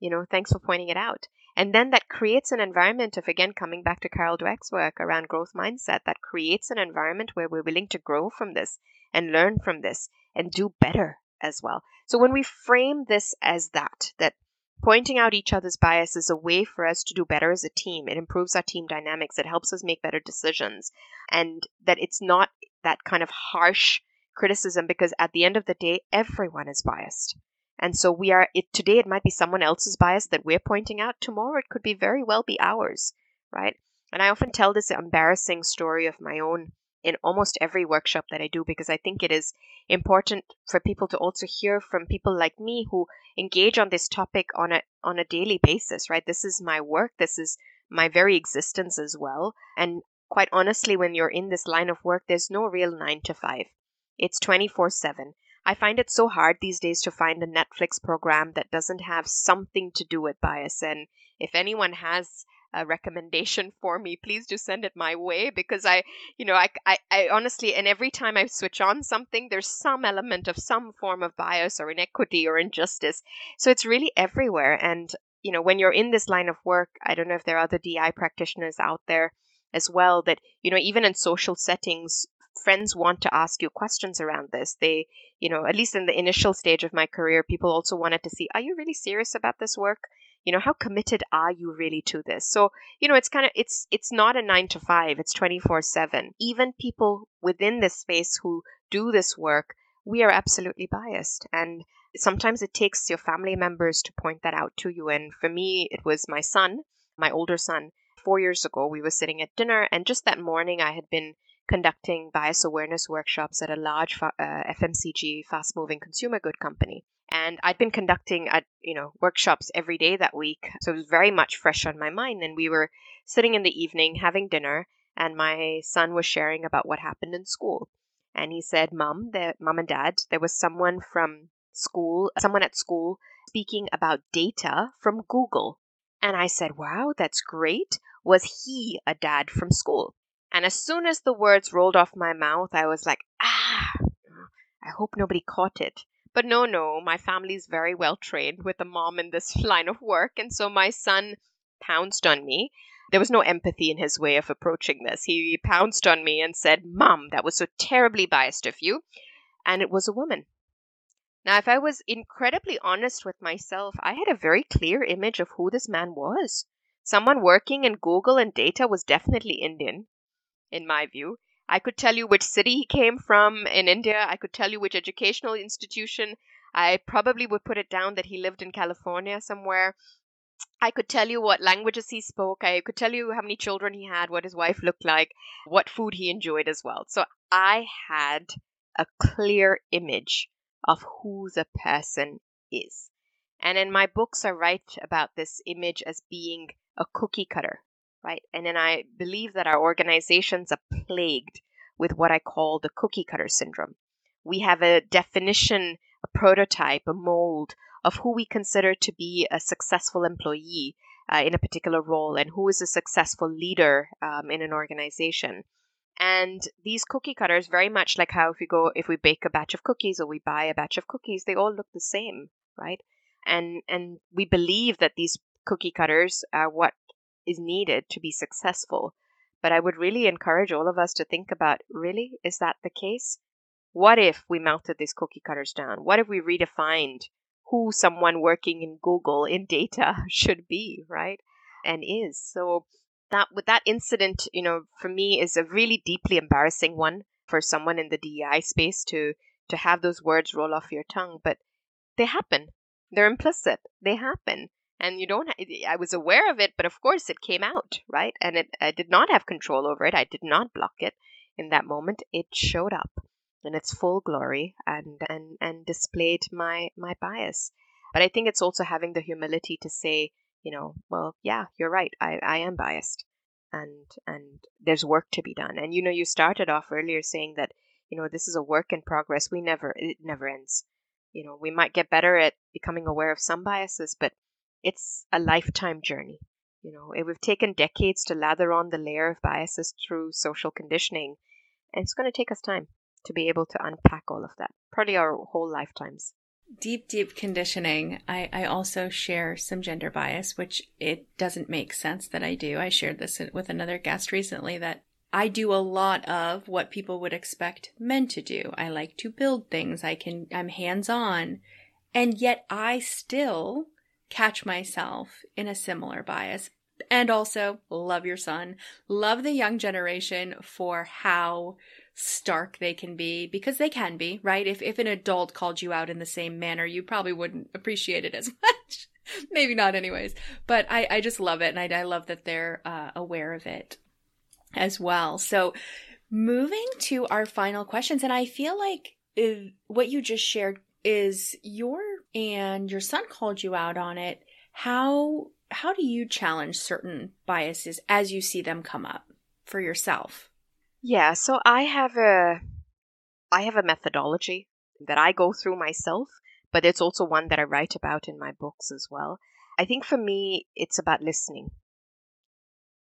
You know, thanks for pointing it out. And then that creates an environment of, again, coming back to Carol Dweck's work around growth mindset, that creates an environment where we're willing to grow from this and learn from this and do better as well. So when we frame this as that, that Pointing out each other's bias is a way for us to do better as a team. It improves our team dynamics. It helps us make better decisions. And that it's not that kind of harsh criticism because at the end of the day, everyone is biased. And so we are, it, today it might be someone else's bias that we're pointing out. Tomorrow it could be very well be ours, right? And I often tell this embarrassing story of my own in almost every workshop that I do because I think it is important for people to also hear from people like me who engage on this topic on a on a daily basis, right? This is my work, this is my very existence as well. And quite honestly, when you're in this line of work, there's no real 9 to 5. It's 24/7. I find it so hard these days to find a Netflix program that doesn't have something to do with bias and if anyone has a recommendation for me, please do send it my way because I, you know, I, I, I, honestly, and every time I switch on something, there's some element of some form of bias or inequity or injustice. So it's really everywhere. And, you know, when you're in this line of work, I don't know if there are other DI practitioners out there as well that, you know, even in social settings, friends want to ask you questions around this. They, you know, at least in the initial stage of my career, people also wanted to see, are you really serious about this work? You know how committed are you really to this? So you know it's kind of it's it's not a 9 to 5 it's 24/7 even people within this space who do this work we are absolutely biased and sometimes it takes your family members to point that out to you. And for me it was my son my older son. 4 years ago we were sitting at dinner and just that morning I had been conducting bias awareness workshops at a large uh, FMCG fast moving consumer good company and I'd been conducting at you know workshops every day that week, so it was very much fresh on my mind. And we were sitting in the evening having dinner, and my son was sharing about what happened in school. And he said, "Mom, the mom and dad, there was someone from school, someone at school speaking about data from Google." And I said, "Wow, that's great. Was he a dad from school?" And as soon as the words rolled off my mouth, I was like, "Ah, I hope nobody caught it." But no, no, my family's very well trained with a mom in this line of work. And so my son pounced on me. There was no empathy in his way of approaching this. He pounced on me and said, Mom, that was so terribly biased of you. And it was a woman. Now, if I was incredibly honest with myself, I had a very clear image of who this man was. Someone working in Google and data was definitely Indian, in my view. I could tell you which city he came from in India. I could tell you which educational institution. I probably would put it down that he lived in California somewhere. I could tell you what languages he spoke. I could tell you how many children he had, what his wife looked like, what food he enjoyed as well. So I had a clear image of who the person is. And in my books, I write about this image as being a cookie cutter, right? And then I believe that our organizations are plagued with what I call the cookie cutter syndrome. We have a definition, a prototype, a mold of who we consider to be a successful employee uh, in a particular role and who is a successful leader um, in an organization. And these cookie cutters, very much like how if we go, if we bake a batch of cookies or we buy a batch of cookies, they all look the same, right? And and we believe that these cookie cutters are what is needed to be successful. But I would really encourage all of us to think about really, is that the case? What if we melted these cookie cutters down? What if we redefined who someone working in Google in data should be, right? And is. So that with that incident, you know, for me is a really deeply embarrassing one for someone in the DEI space to to have those words roll off your tongue, but they happen. They're implicit. They happen. And you don't I was aware of it, but of course it came out, right? And it I did not have control over it. I did not block it in that moment. It showed up in its full glory and and and displayed my my bias but i think it's also having the humility to say you know well yeah you're right i i am biased and and there's work to be done and you know you started off earlier saying that you know this is a work in progress we never it never ends you know we might get better at becoming aware of some biases but it's a lifetime journey you know we've taken decades to lather on the layer of biases through social conditioning and it's going to take us time to be able to unpack all of that, probably our whole lifetimes. Deep, deep conditioning. I, I also share some gender bias, which it doesn't make sense that I do. I shared this with another guest recently that I do a lot of what people would expect men to do. I like to build things. I can, I'm hands on. And yet I still catch myself in a similar bias. And also love your son, love the young generation for how stark they can be because they can be, right? If if an adult called you out in the same manner, you probably wouldn't appreciate it as much. Maybe not anyways. But I, I just love it and I, I love that they're uh, aware of it as well. So moving to our final questions and I feel like what you just shared is your and your son called you out on it. How how do you challenge certain biases as you see them come up for yourself? Yeah, so I have a I have a methodology that I go through myself, but it's also one that I write about in my books as well. I think for me it's about listening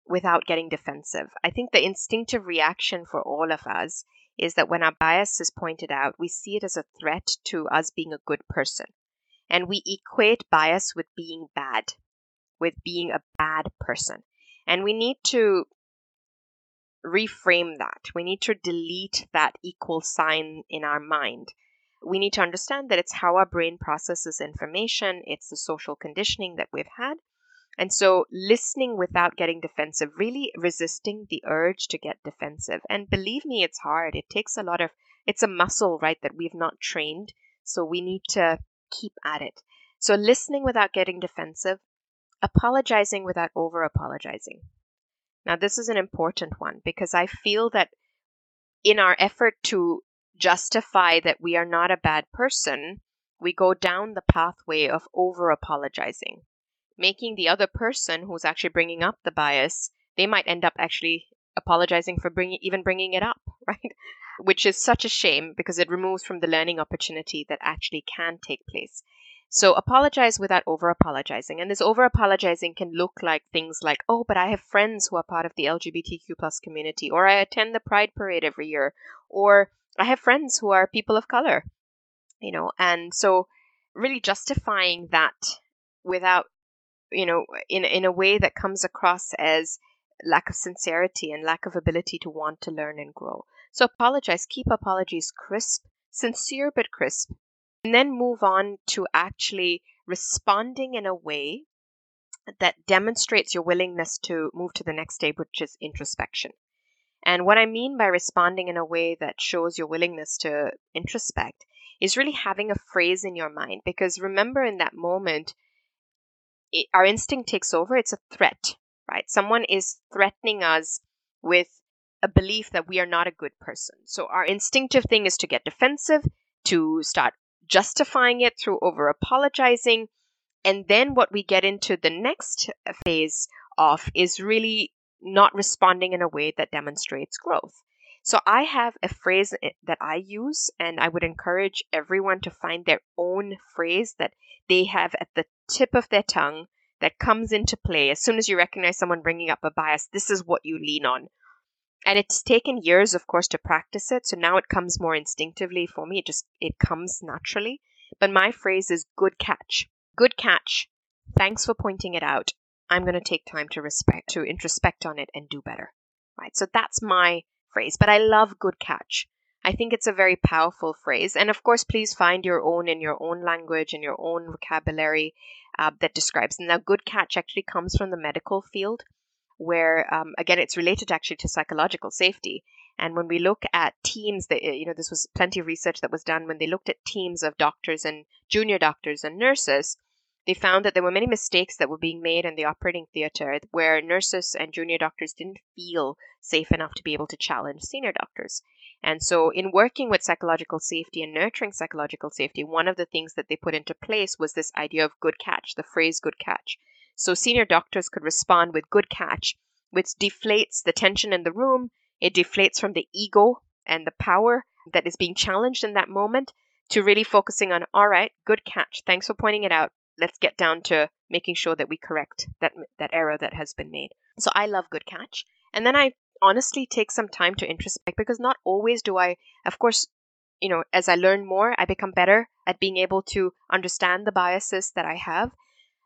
without getting defensive. I think the instinctive reaction for all of us is that when our bias is pointed out, we see it as a threat to us being a good person. And we equate bias with being bad, with being a bad person. And we need to reframe that. We need to delete that equal sign in our mind. We need to understand that it's how our brain processes information, it's the social conditioning that we've had. And so, listening without getting defensive, really resisting the urge to get defensive. And believe me, it's hard. It takes a lot of, it's a muscle, right, that we've not trained. So, we need to keep at it. So, listening without getting defensive, apologizing without over apologizing. Now, this is an important one because I feel that in our effort to justify that we are not a bad person, we go down the pathway of over apologizing, making the other person who's actually bringing up the bias, they might end up actually apologizing for bringing even bringing it up, right? Which is such a shame because it removes from the learning opportunity that actually can take place. So apologize without over apologizing. And this over apologizing can look like things like, oh, but I have friends who are part of the LGBTQ plus community, or I attend the Pride Parade every year, or I have friends who are people of color, you know, and so really justifying that without, you know, in, in a way that comes across as lack of sincerity and lack of ability to want to learn and grow. So apologize, keep apologies crisp, sincere but crisp, and then move on to actually responding in a way that demonstrates your willingness to move to the next stage, which is introspection. And what I mean by responding in a way that shows your willingness to introspect is really having a phrase in your mind. Because remember, in that moment, it, our instinct takes over. It's a threat, right? Someone is threatening us with a belief that we are not a good person. So our instinctive thing is to get defensive, to start justifying it through over apologizing. And then what we get into the next phase of is really not responding in a way that demonstrates growth. So I have a phrase that I use, and I would encourage everyone to find their own phrase that they have at the tip of their tongue that comes into play as soon as you recognize someone bringing up a bias. This is what you lean on. And it's taken years, of course, to practice it. So now it comes more instinctively for me. It just, it comes naturally. But my phrase is good catch. Good catch. Thanks for pointing it out. I'm going to take time to respect, to introspect on it and do better. Right. So that's my phrase. But I love good catch. I think it's a very powerful phrase. And of course, please find your own in your own language and your own vocabulary uh, that describes. Now, good catch actually comes from the medical field, where um, again, it's related actually to psychological safety. And when we look at teams, that you know, this was plenty of research that was done when they looked at teams of doctors and junior doctors and nurses they found that there were many mistakes that were being made in the operating theater where nurses and junior doctors didn't feel safe enough to be able to challenge senior doctors. And so, in working with psychological safety and nurturing psychological safety, one of the things that they put into place was this idea of good catch, the phrase good catch. So, senior doctors could respond with good catch, which deflates the tension in the room, it deflates from the ego and the power that is being challenged in that moment to really focusing on, all right, good catch. Thanks for pointing it out let's get down to making sure that we correct that that error that has been made. So I love good catch. And then I honestly take some time to introspect because not always do I of course you know as I learn more I become better at being able to understand the biases that I have.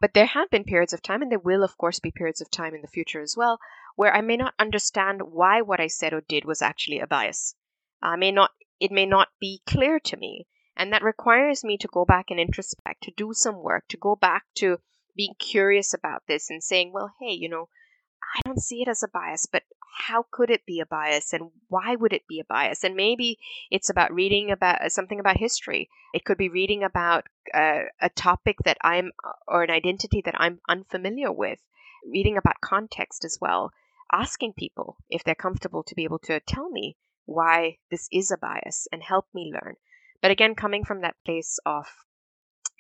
But there have been periods of time and there will of course be periods of time in the future as well where I may not understand why what I said or did was actually a bias. I may not it may not be clear to me. And that requires me to go back and introspect, to do some work, to go back to being curious about this and saying, well, hey, you know, I don't see it as a bias, but how could it be a bias and why would it be a bias? And maybe it's about reading about uh, something about history. It could be reading about uh, a topic that I'm uh, or an identity that I'm unfamiliar with, reading about context as well, asking people if they're comfortable to be able to tell me why this is a bias and help me learn. But again, coming from that place of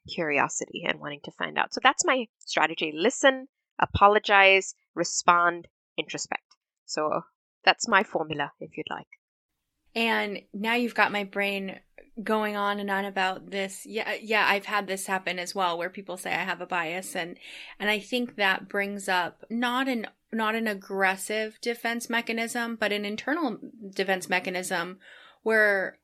curiosity and wanting to find out. So that's my strategy listen, apologize, respond, introspect. So that's my formula, if you'd like. And now you've got my brain going on and on about this. Yeah, yeah, I've had this happen as well where people say I have a bias and and I think that brings up not an not an aggressive defense mechanism, but an internal defense mechanism where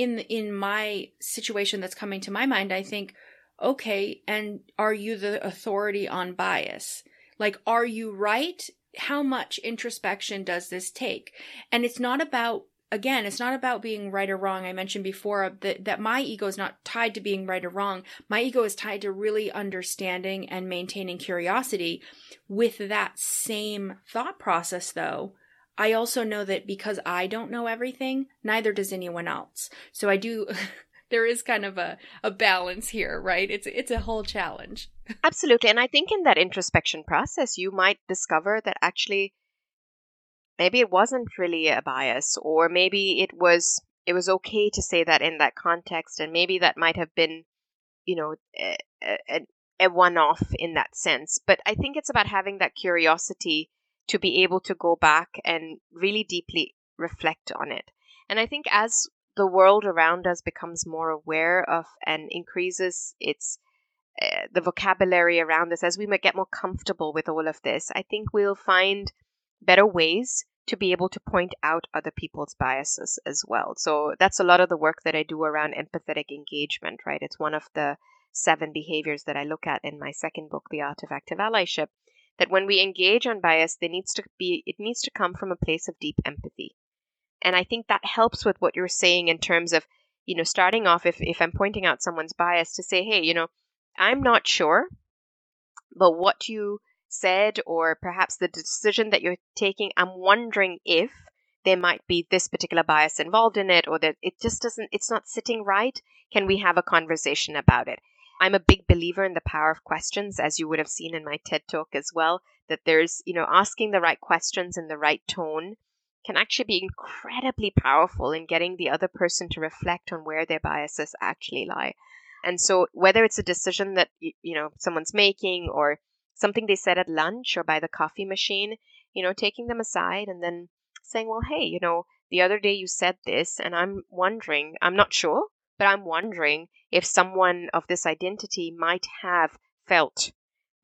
in in my situation that's coming to my mind, I think, okay, and are you the authority on bias? Like, are you right? How much introspection does this take? And it's not about again, it's not about being right or wrong. I mentioned before that, that my ego is not tied to being right or wrong. My ego is tied to really understanding and maintaining curiosity. With that same thought process, though, I also know that because I don't know everything, neither does anyone else. So I do there is kind of a, a balance here, right? It's it's a whole challenge. Absolutely. And I think in that introspection process you might discover that actually maybe it wasn't really a bias or maybe it was it was okay to say that in that context and maybe that might have been you know a, a, a one off in that sense but i think it's about having that curiosity to be able to go back and really deeply reflect on it. And I think as the world around us becomes more aware of and increases its uh, the vocabulary around this as we might get more comfortable with all of this i think we'll find better ways to be able to point out other people's biases as well. So that's a lot of the work that i do around empathetic engagement right? It's one of the seven behaviors that i look at in my second book the art of active allyship that when we engage on bias, there needs to be it needs to come from a place of deep empathy. And I think that helps with what you're saying in terms of, you know, starting off if, if I'm pointing out someone's bias to say, hey, you know, I'm not sure, but what you said or perhaps the decision that you're taking, I'm wondering if there might be this particular bias involved in it or that it just doesn't it's not sitting right. Can we have a conversation about it? I'm a big believer in the power of questions, as you would have seen in my TED talk as well, that there's, you know, asking the right questions in the right tone can actually be incredibly powerful in getting the other person to reflect on where their biases actually lie. And so whether it's a decision that you know someone's making or something they said at lunch or by the coffee machine, you know, taking them aside and then saying, "Well, hey, you know, the other day you said this and I'm wondering, I'm not sure, but I'm wondering if someone of this identity might have felt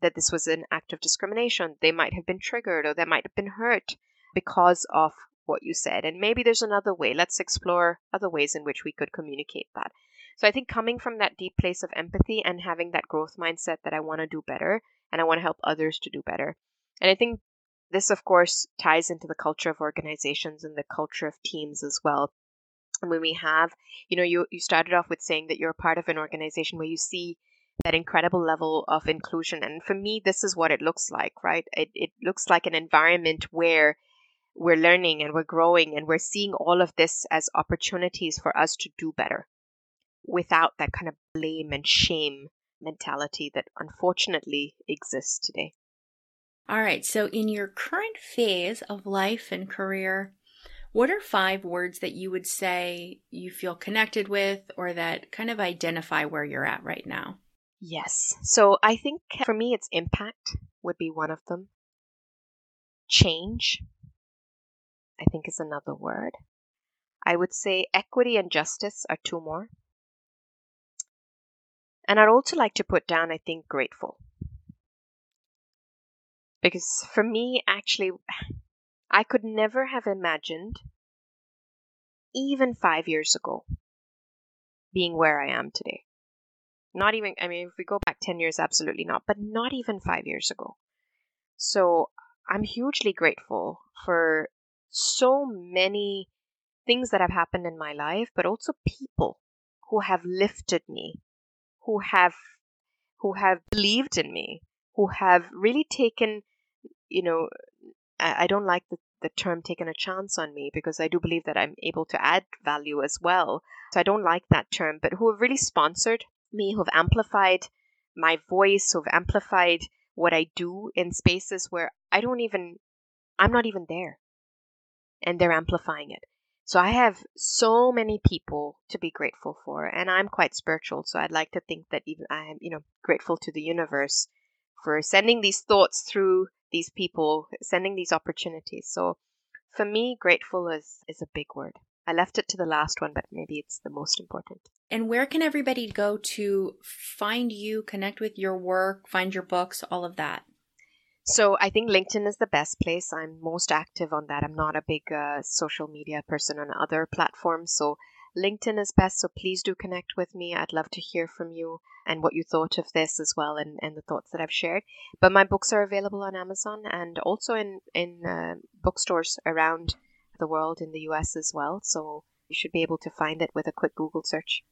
that this was an act of discrimination. They might have been triggered or they might have been hurt because of what you said. And maybe there's another way. Let's explore other ways in which we could communicate that. So I think coming from that deep place of empathy and having that growth mindset that I want to do better and I want to help others to do better. And I think this, of course, ties into the culture of organizations and the culture of teams as well. When we have, you know, you, you started off with saying that you're part of an organization where you see that incredible level of inclusion. And for me, this is what it looks like, right? It, it looks like an environment where we're learning and we're growing and we're seeing all of this as opportunities for us to do better without that kind of blame and shame mentality that unfortunately exists today. All right. So, in your current phase of life and career, what are five words that you would say you feel connected with or that kind of identify where you're at right now? Yes. So, I think for me, it's impact would be one of them. Change, I think, is another word. I would say equity and justice are two more. And I'd also like to put down, I think, grateful. Because for me, actually, I could never have imagined, even five years ago, being where I am today. Not even, I mean, if we go back 10 years, absolutely not, but not even five years ago. So I'm hugely grateful for so many things that have happened in my life, but also people who have lifted me, who have who have believed in me, who have really taken, you know, I, I don't like the, the term taken a chance on me because I do believe that I'm able to add value as well. So I don't like that term, but who have really sponsored me, who have amplified my voice, who have amplified what I do in spaces where I don't even, I'm not even there. And they're amplifying it. So I have so many people to be grateful for, and I'm quite spiritual, so I'd like to think that even I am, you know, grateful to the universe for sending these thoughts through these people, sending these opportunities. So for me, grateful is is a big word. I left it to the last one, but maybe it's the most important. And where can everybody go to find you, connect with your work, find your books, all of that? So I think LinkedIn is the best place. I'm most active on that. I'm not a big uh, social media person on other platforms. So LinkedIn is best. So please do connect with me. I'd love to hear from you and what you thought of this as well and, and the thoughts that I've shared. But my books are available on Amazon and also in, in uh, bookstores around the world in the US as well. So you should be able to find it with a quick Google search.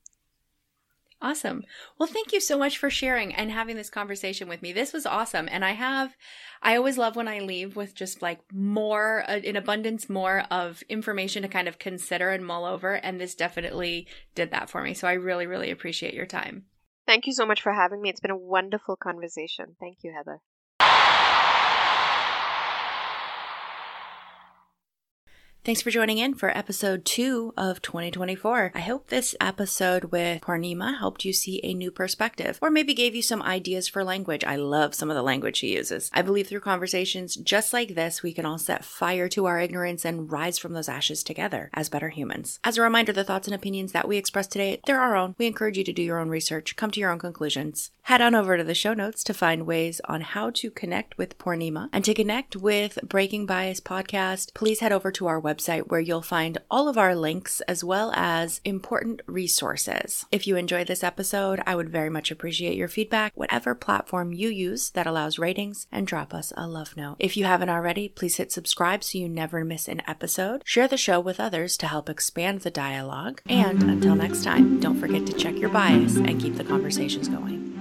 Awesome. Well, thank you so much for sharing and having this conversation with me. This was awesome. And I have, I always love when I leave with just like more, uh, in abundance, more of information to kind of consider and mull over. And this definitely did that for me. So I really, really appreciate your time. Thank you so much for having me. It's been a wonderful conversation. Thank you, Heather. Thanks for joining in for episode two of 2024. I hope this episode with Poornima helped you see a new perspective or maybe gave you some ideas for language. I love some of the language she uses. I believe through conversations just like this, we can all set fire to our ignorance and rise from those ashes together as better humans. As a reminder, the thoughts and opinions that we express today, they're our own. We encourage you to do your own research, come to your own conclusions. Head on over to the show notes to find ways on how to connect with Poornima and to connect with Breaking Bias podcast. Please head over to our website website where you'll find all of our links as well as important resources. If you enjoyed this episode, I would very much appreciate your feedback, whatever platform you use that allows ratings, and drop us a love note. If you haven't already, please hit subscribe so you never miss an episode. Share the show with others to help expand the dialogue. And until next time, don't forget to check your bias and keep the conversations going.